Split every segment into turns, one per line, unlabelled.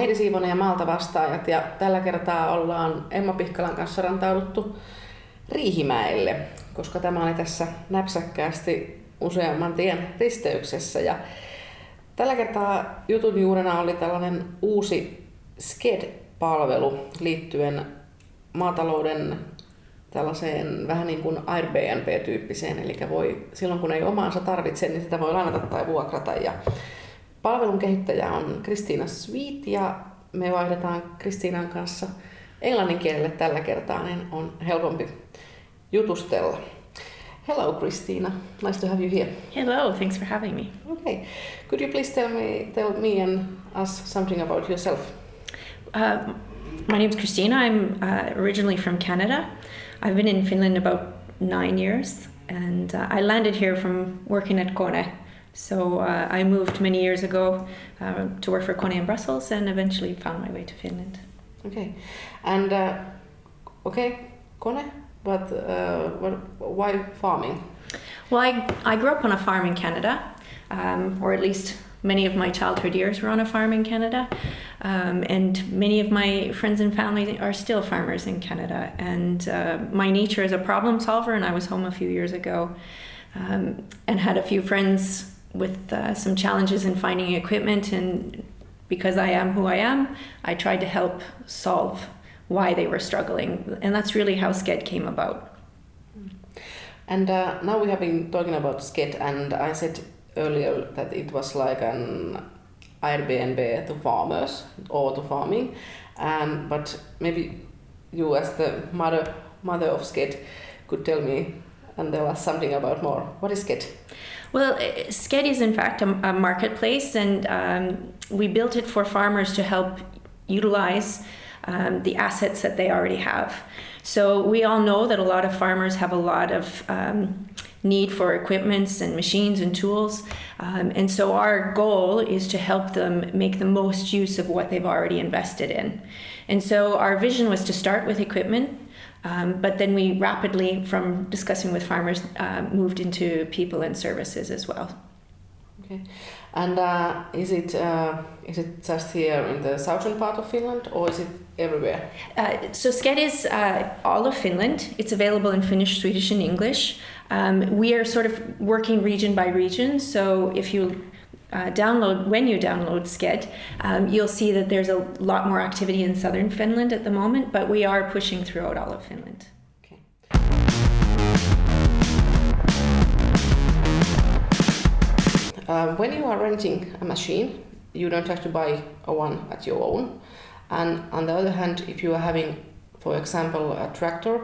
Heidi Siivonen ja Malta vastaajat ja tällä kertaa ollaan Emma Pihkalan kanssa rantauduttu Riihimäelle, koska tämä oli tässä näpsäkkäästi useamman tien risteyksessä. Ja tällä kertaa jutun juurena oli tällainen uusi SKED-palvelu liittyen maatalouden tällaiseen vähän niin kuin Airbnb-tyyppiseen, eli voi, silloin kun ei omaansa tarvitse, niin sitä voi lainata tai vuokrata. Ja palvelun kehittäjä on Kristiina Sweet ja me vaihdetaan Kristiinan kanssa englannin kielelle tällä kertaa, niin on helpompi jutustella. Hello, Christina. Nice to have you here.
Hello, thanks for having me.
Okay. Could you please tell me, tell me and us something about yourself?
Uh, my name is Christina. I'm uh, originally from Canada. I've been in Finland about nine years, and uh, I landed here from working at Kone. So uh, I moved many years ago uh, to work for Kone in Brussels, and eventually found my way to Finland.
Okay, and uh, okay, Kone, but what, why farming?
Well, I, I grew up on a farm in Canada, um, or at least many of my childhood years were on a farm in Canada. Um, and many of my friends and family are still farmers in Canada. And uh, my nature is a problem solver, and I was home a few years ago um, and had a few friends with uh, some challenges in finding equipment. And because I am who I am, I tried to help solve why they were struggling. And that's really how SKED came about.
And uh, now we have been talking about SKED, and I said earlier that it was like an Airbnb to farmers or to farming. And but maybe you, as the mother mother of Sked, could tell me and tell us something about more. What is Sked?
Well, Sked is in fact a, a marketplace, and um, we built it for farmers to help utilize um, the assets that they already have. So we all know that a lot of farmers have a lot of um, need for equipments and machines and tools. Um, and so our goal is to help them make the most use of what they've already invested in. And so our vision was to start with equipment, um, but then we rapidly, from discussing with farmers, uh, moved into people and services as well.
Okay. And uh, is it uh, is it just here in the southern part of Finland, or is it everywhere?
Uh, so Sked is uh, all of Finland. It's available in Finnish, Swedish, and English. Um, we are sort of working region by region. So if you uh, download when you download Sked, um, you'll see that there's a lot more activity in southern Finland at the moment, but we are pushing throughout all of Finland.
Okay. Uh, when you are renting a machine, you don't have to buy a one at your own. And on the other hand, if you are having, for example, a tractor,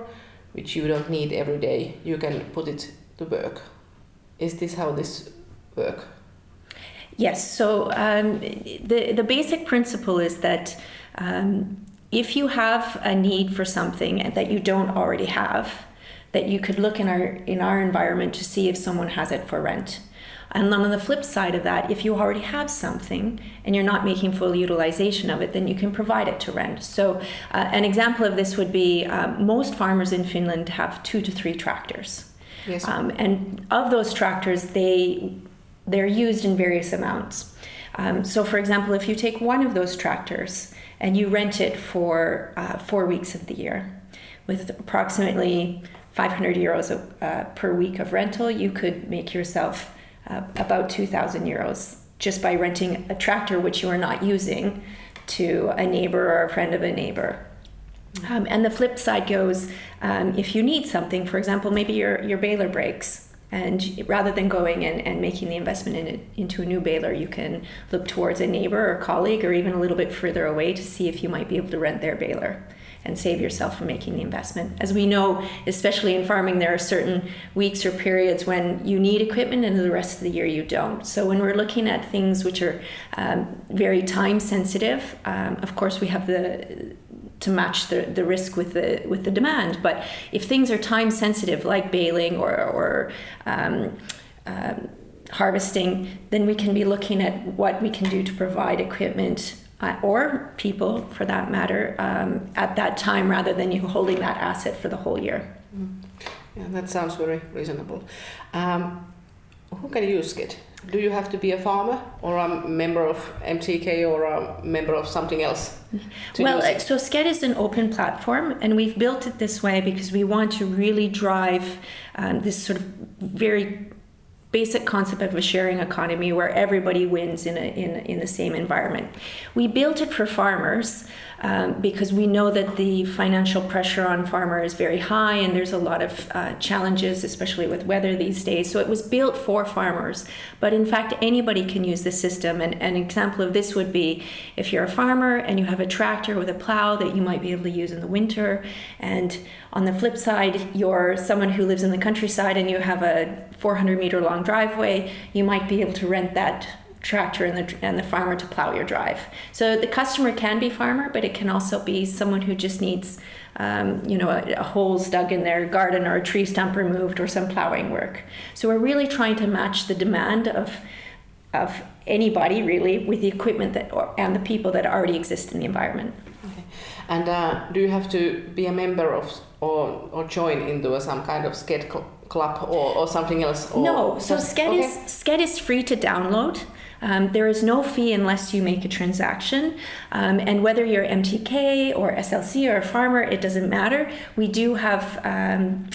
which you don't need every day, you can put it to work. Is this how this work?
Yes. So um, the the basic principle is that um, if you have a need for something that you don't already have, that you could look in our in our environment to see if someone has it for rent. And then on the flip side of that, if you already have something and you're not making full utilization of it, then you can provide it to rent. So, uh, an example of this would be um, most farmers in Finland have two to three tractors.
Yes.
Um, and of those tractors, they they're used in various amounts. Um, so, for example, if you take one of those tractors and you rent it for uh, four weeks of the year, with approximately 500 euros uh, per week of rental, you could make yourself uh, about 2,000 euros just by renting a tractor which you are not using to a neighbor or a friend of a neighbor. Um, and the flip side goes um, if you need something, for example, maybe your, your baler breaks, and rather than going and, and making the investment in it, into a new baler, you can look towards a neighbor or colleague or even a little bit further away to see if you might be able to rent their baler and save yourself from making the investment. As we know, especially in farming, there are certain weeks or periods when you need equipment and the rest of the year you don't. So when we're looking at things which are um, very time sensitive, um, of course we have the to match the, the risk with the with the demand. But if things are time sensitive, like baling or or um, um, harvesting, then we can be looking at what we can do to provide equipment uh, or people, for that matter, um, at that time, rather than you holding that asset for the whole year.
Mm. Yeah, that sounds very reasonable. Um, who can use it? Do you have to be a farmer or a member of MTK or a member of something else?
Well, so Sked is an open platform, and we've built it this way because we want to really drive um, this sort of very basic concept of a sharing economy where everybody wins in, a, in, in the same environment. We built it for farmers um, because we know that the financial pressure on farmers is very high and there's a lot of uh, challenges, especially with weather these days. So it was built for farmers. But in fact, anybody can use the system. And an example of this would be if you're a farmer and you have a tractor with a plow that you might be able to use in the winter. And on the flip side, you're someone who lives in the countryside and you have a 400 meter long driveway, you might be able to rent that tractor and the, and the farmer to plow your drive. So the customer can be farmer, but it can also be someone who just needs, um, you know, a, a holes dug in their garden or a tree stump removed or some plowing work. So we're really trying to match the demand of of anybody really with the equipment that or, and the people that already exist in the environment.
Okay. And uh, do you have to be a member of or, or join into a, some kind of sked club or, or something else? Or
no, so Sked okay. is Sked is free to download. Um, there is no fee unless you make a transaction. Um, and whether you're MTK or SLC or a farmer, it doesn't matter. We do have um,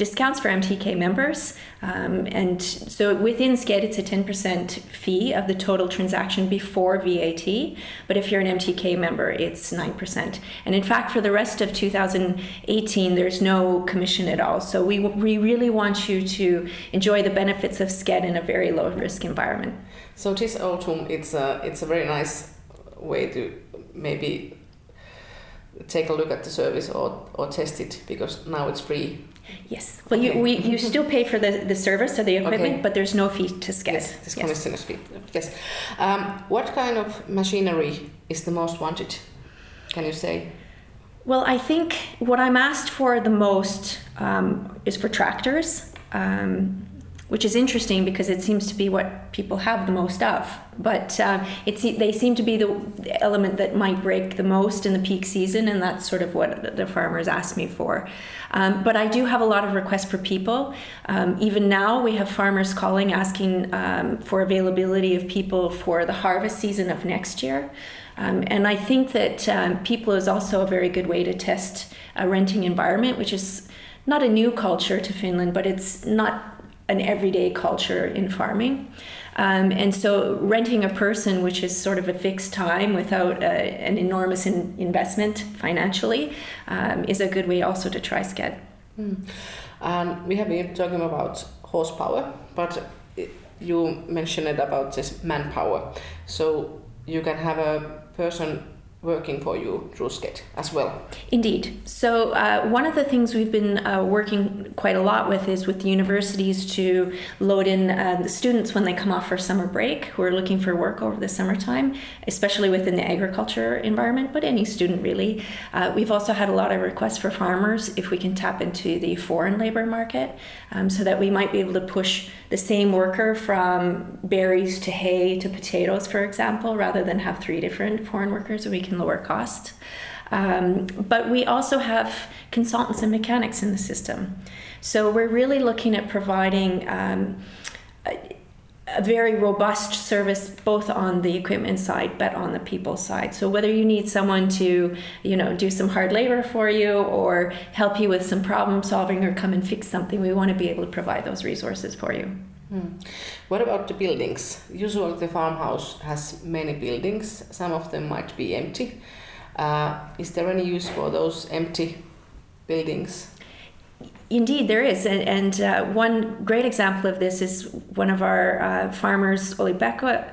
discounts for MTK members. Um, and so within Sked, it's a 10% fee of the total transaction before VAT. But if you're an MTK member, it's 9%. And in fact, for the rest of 2018, there's no commission at all. So we, we really want you to enjoy the benefits of Sked in a very low risk environment.
So this autumn, it's a it's a very nice way to maybe take a look at the service or, or test it because now it's free.
Yes. Well, okay. you we, you still pay for the, the service or the equipment, okay. but there's no fee to Sked.
Yes, this yes. fee. Yes. Um, what kind of machinery is the most wanted? Can you say?
Well, I think what I'm asked for the most um, is for tractors. Um, which is interesting because it seems to be what people have the most of. But uh, it's, they seem to be the element that might break the most in the peak season, and that's sort of what the farmers ask me for. Um, but I do have a lot of requests for people. Um, even now, we have farmers calling asking um, for availability of people for the harvest season of next year. Um, and I think that um, people is also a very good way to test a renting environment, which is not a new culture to Finland, but it's not an everyday culture in farming. Um, and so renting a person, which is sort of a fixed time without a, an enormous in investment financially, um, is a good way also to try Sked.
Mm. Um, we have been talking about horsepower, but you mentioned it about this manpower. So you can have a person working for you Sked as well.
Indeed. So uh, one of the things we've been uh, working quite a lot with is with the universities to load in uh, the students when they come off for summer break who are looking for work over the summertime, especially within the agriculture environment, but any student really. Uh, we've also had a lot of requests for farmers if we can tap into the foreign labor market um, so that we might be able to push the same worker from berries to hay to potatoes, for example, rather than have three different foreign workers we can lower cost. Um, but we also have consultants and mechanics in the system. So we're really looking at providing um, a, very robust service both on the equipment side but on the people side. So whether you need someone to, you know, do some hard labor for you or help you with some problem solving or come and fix something, we want to be able to provide those resources for you.
Hmm. What about the buildings? Usually, the farmhouse has many buildings. Some of them might be empty. Uh, is there any use for those empty buildings?
Indeed, there is. And, and uh, one great example of this is one of our uh, farmers, Oli Becko,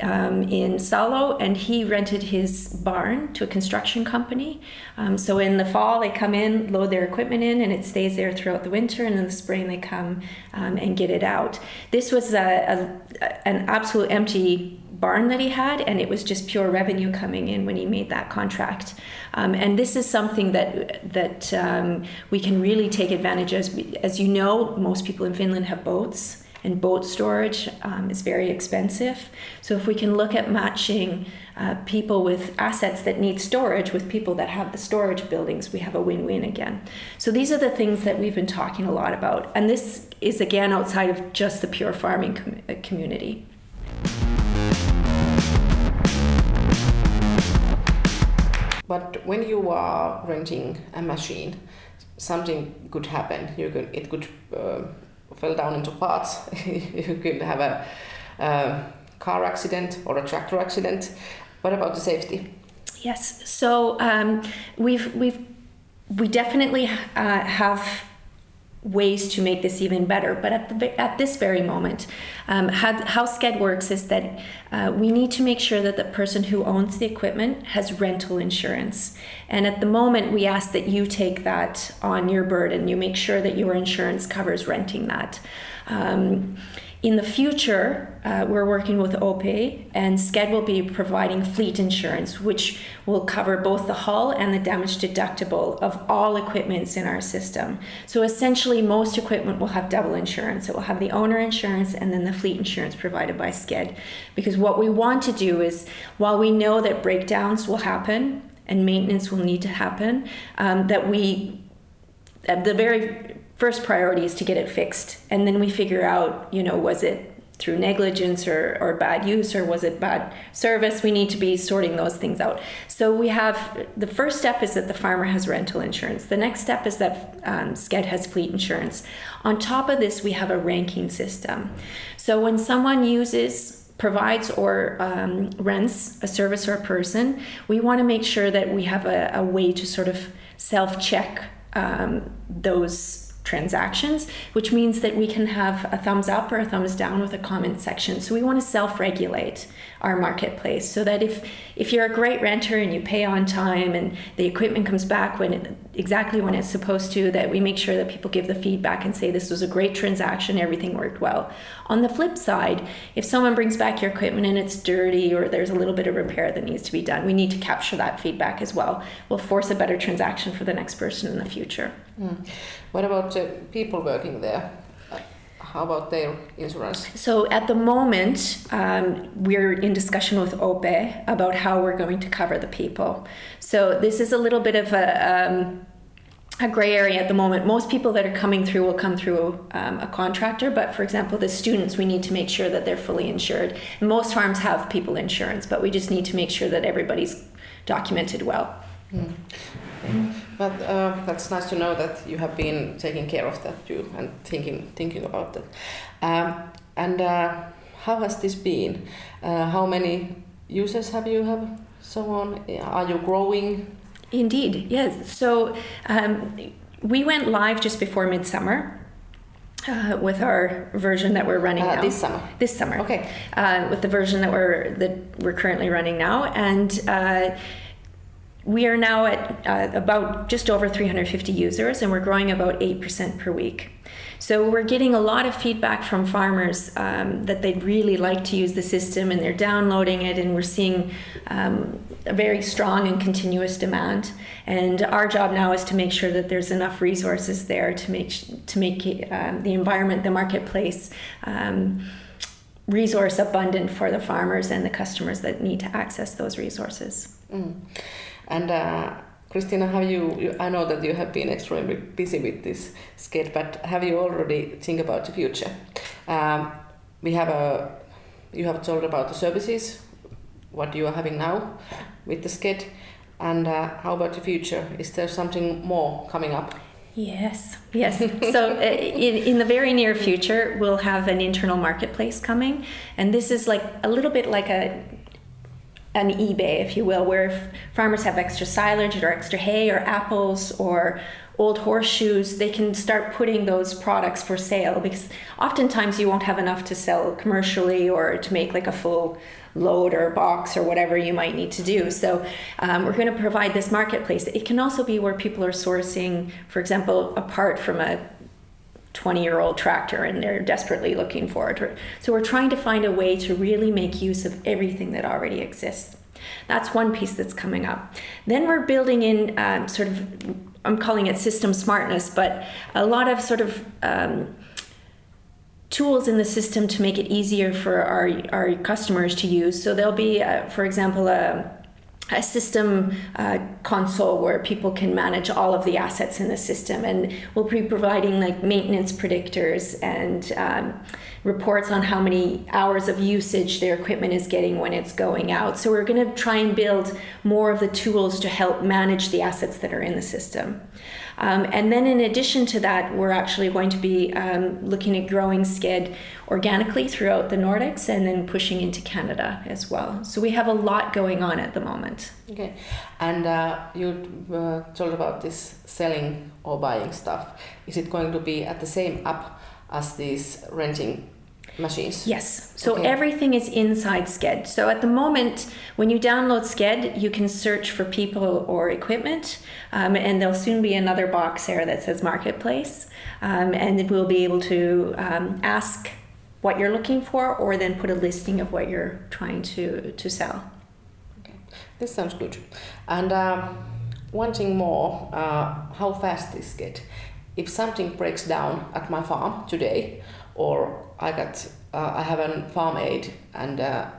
um, in Salo, and he rented his barn to a construction company. Um, so in the fall, they come in, load their equipment in, and it stays there throughout the winter. And in the spring, they come um, and get it out. This was a, a, an absolute empty barn that he had, and it was just pure revenue coming in when he made that contract. Um, and this is something that that um, we can really take advantage of. As you know, most people in Finland have boats and boat storage um, is very expensive. So if we can look at matching uh, people with assets that need storage with people that have the storage buildings, we have a win-win again. So these are the things that we've been talking a lot about, and this is again outside of just the pure farming com- uh, community.
But when you are renting a machine, something could happen. You could it could uh, fall down into parts. you could have a, a car accident or a tractor accident. What about the safety?
Yes. So um, we've we've we definitely uh, have ways to make this even better. But at, the, at this very moment, um, how, how Sked works is that uh, we need to make sure that the person who owns the equipment has rental insurance. And at the moment, we ask that you take that on your burden. You make sure that your insurance covers renting that. Um, in the future, uh, we're working with OP, and Sked will be providing fleet insurance, which will cover both the hull and the damage deductible of all equipments in our system. So essentially, most equipment will have double insurance. It will have the owner insurance and then the fleet insurance provided by Sked. Because what we want to do is, while we know that breakdowns will happen and maintenance will need to happen, um, that we at the very first priority is to get it fixed. And then we figure out you know was it through negligence or, or bad use or was it bad service? We need to be sorting those things out. So we have the first step is that the farmer has rental insurance. The next step is that um, sked has fleet insurance. On top of this we have a ranking system. So when someone uses provides or um, rents a service or a person we want to make sure that we have a, a way to sort of self-check um, those transactions, which means that we can have a thumbs up or a thumbs down with a comment section. So we want to self-regulate our marketplace so that if if you're a great renter and you pay on time and the equipment comes back when it, exactly when it's supposed to, that we make sure that people give the feedback and say this was a great transaction, everything worked well. On the flip side, if someone brings back your equipment and it's dirty or there's a little bit of repair that needs to be done, we need to capture that feedback as well. We'll force a better transaction for the next person in the future.
Mm. What about uh, people working there? how about their insurance?
So at the moment, um, we're in discussion with OP about how we're going to cover the people. So this is a little bit of a um, a gray area at the moment. Most people that are coming through will come through um, a contractor, but for example, the students, we need to make sure that they're fully insured. Most farms have people insurance, but we just need to make sure that everybody's documented well. Mm.
But uh, that's nice to know that you have been taking care of that too and thinking thinking about that. Um, and uh, how has this been? Uh, how many users have you have so on? Are you growing?
Indeed, yes. So um, we went live just before midsummer. Uh, with our version that we're running uh, now.
This summer.
This summer.
Okay.
Uh, with the version that we're that we're currently running now, and uh, we are now at uh, about just over 350 users and we're growing about 8% per week. So we're getting a lot of feedback from farmers um, that they'd really like to use the system and they're downloading it and we're seeing um, a very strong and continuous demand. And our job now is to make sure that there's enough resources there to make to make um, the environment, the marketplace um, resource abundant for the farmers and the customers that need to access those resources.
Mm. And uh, Christina, have you, you, I know that you have been extremely busy with this Sked, but have you already think about the future? Um, we have a, you have told about the services, what you are having now with the Sked, and uh, how about the future? Is there something more coming up?
Yes, yes. so, uh, in, in the very near future, we'll have an internal marketplace coming, and this is like a little bit like a an eBay, if you will, where farmers have extra silage or extra hay or apples or old horseshoes, they can start putting those products for sale because oftentimes you won't have enough to sell commercially or to make like a full load or box or whatever you might need to do. So um, we're going to provide this marketplace. It can also be where people are sourcing, for example, apart from a 20 year old tractor and they're desperately looking for it. So we're trying to find a way to really make use of everything that already exists. That's one piece that's coming up. Then we're building in um, sort of, I'm calling it system smartness, but a lot of sort of um, tools in the system to make it easier for our, our customers to use. So there'll be, uh, for example, a, a system uh, console where people can manage all of the assets in the system, and we'll be providing like maintenance predictors and um, reports on how many hours of usage their equipment is getting when it's going out. So we're going to try and build more of the tools to help manage the assets that are in the system. Um, and then, in addition to that, we're actually going to be um, looking at growing Sked organically throughout the Nordics and then pushing into Canada as well. So we have a lot going on at the moment.
Okay, and uh, you uh, told about this selling or buying stuff. Is it going to be at the same app as these renting machines?
Yes. So okay. everything is inside Sked. So at the moment, when you download Sked, you can search for people or equipment, um, and there'll soon be another box there that says Marketplace, um, and we'll be able to um, ask what you're looking for, or then put a listing of what you're trying to to sell.
Okay, this sounds good. And um, one thing more: uh, how fast is Sked? If something breaks down at my farm today, or I got uh, I have a farm aide and uh,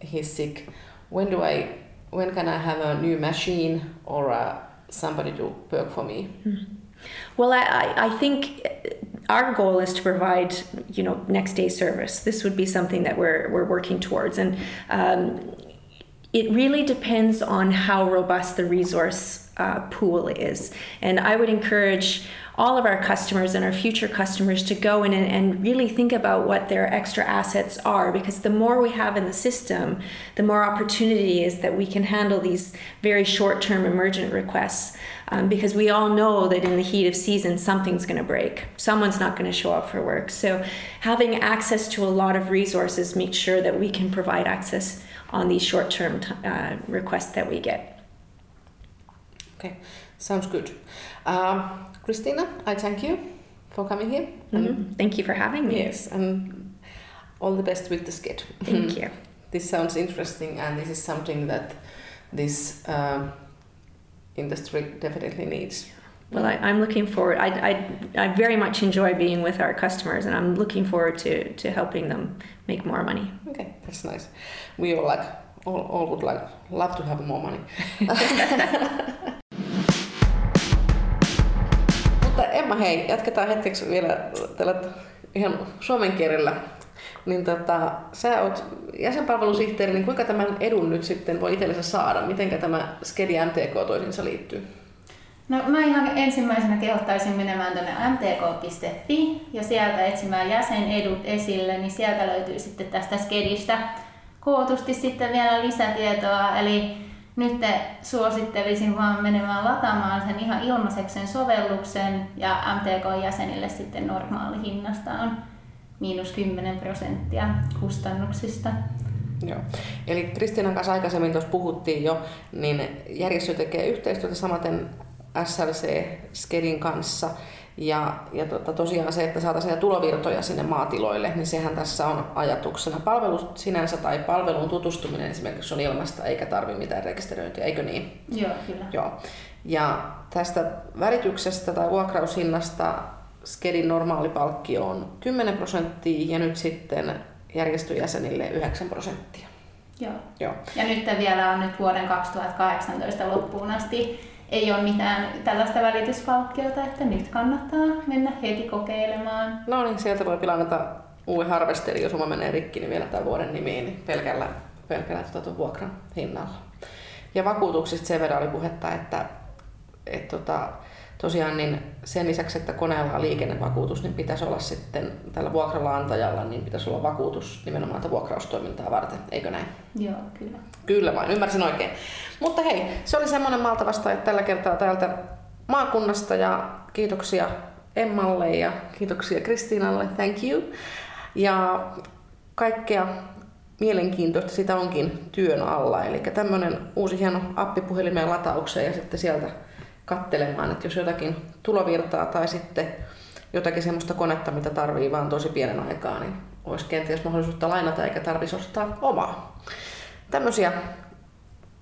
he's sick. When do I? When can I have a new machine or uh, somebody to work for me?
Mm-hmm. Well, I, I think our goal is to provide you know next day service. This would be something that we're we're working towards, and um, it really depends on how robust the resource uh, pool is. And I would encourage all of our customers and our future customers to go in and, and, really think about what their extra assets are because the more we have in the system, the more opportunity is that we can handle these very short term emergent requests. Um, because we all know that in the heat of season, something's going to break. Someone's not going to show up for work. So, having access to a lot of resources makes sure that we can provide access on these short term t- uh, requests that we get.
Okay, sounds good. Um, Christina, I thank you for coming here.
Mm-hmm. Thank you for having me.
Yes, and all the best with the skit.
Thank you.
this sounds interesting, and this is something that this uh, industry definitely needs.
Well, I, am looking forward. I, I, I very much enjoy being with our customers, and I'm looking forward to, to helping them make more money.
Okay, that's nice. We all like all, all would like love to have more money. Emma, hei, jatketaan hetkeksi vielä tällä ihan suomen kielellä. Niin tota, sä oot jäsenpalvelusihteeri, niin kuinka tämän edun nyt sitten voi itsellensä saada? Miten tämä Skedi MTK toisiinsa liittyy?
No mä ihan ensimmäisenä kehottaisin menemään tuonne mtk.fi ja sieltä etsimään jäsenedut esille, niin sieltä löytyy sitten tästä Skedistä kootusti sitten vielä lisätietoa. Eli nyt suosittelisin vaan menemään lataamaan sen ihan ilmaiseksi sen sovelluksen ja MTK-jäsenille sitten normaali hinnasta on miinus 10 prosenttia kustannuksista.
Joo. Eli Kristiinan kanssa aikaisemmin tuossa puhuttiin jo, niin järjestö tekee yhteistyötä samaten SLC Skedin kanssa ja, ja tota, tosiaan se, että saataisiin tulovirtoja sinne maatiloille, niin sehän tässä on ajatuksena. Palvelu sinänsä tai palveluun tutustuminen esimerkiksi on ilmasta, eikä tarvitse mitään rekisteröintiä, eikö niin?
Joo, kyllä.
Joo. Ja tästä välityksestä tai vuokraushinnasta Skedin normaali palkkio on 10 prosenttia ja nyt sitten järjestöjäsenille 9 prosenttia.
Joo.
Joo.
Ja nyt vielä on nyt vuoden 2018 loppuun asti ei ole mitään tällaista välityspalkkiota, että nyt kannattaa mennä heti kokeilemaan.
No niin, sieltä voi pilannata uuden harvesteri, jos oma menee rikki, niin vielä tämän vuoden nimiin niin pelkällä, pelkällä tuota, vuokran hinnalla. Ja vakuutuksista sen verran oli puhetta, että, että tota, tosiaan niin sen lisäksi, että koneella on liikennevakuutus, niin pitäisi olla sitten tällä vuokralla antajalla, niin pitäisi olla vakuutus nimenomaan tätä vuokraustoimintaa varten, eikö näin?
Joo, kyllä.
Kyllä vain, ymmärsin oikein. Mutta hei, se oli semmoinen malta vasta, että tällä kertaa täältä maakunnasta ja kiitoksia Emmalle ja kiitoksia Kristiinalle, thank you. Ja kaikkea mielenkiintoista sitä onkin työn alla. Eli tämmöinen uusi hieno appi puhelimeen lataukseen ja sitten sieltä kattelemaan, että jos jotakin tulovirtaa tai sitten jotakin semmoista konetta, mitä tarvii vaan tosi pienen aikaa, niin olisi kenties mahdollisuutta lainata eikä tarvitsisi ostaa omaa. Tämmöisiä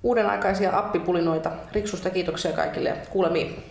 uudenaikaisia appipulinoita. Riksusta kiitoksia kaikille ja kuulemiin.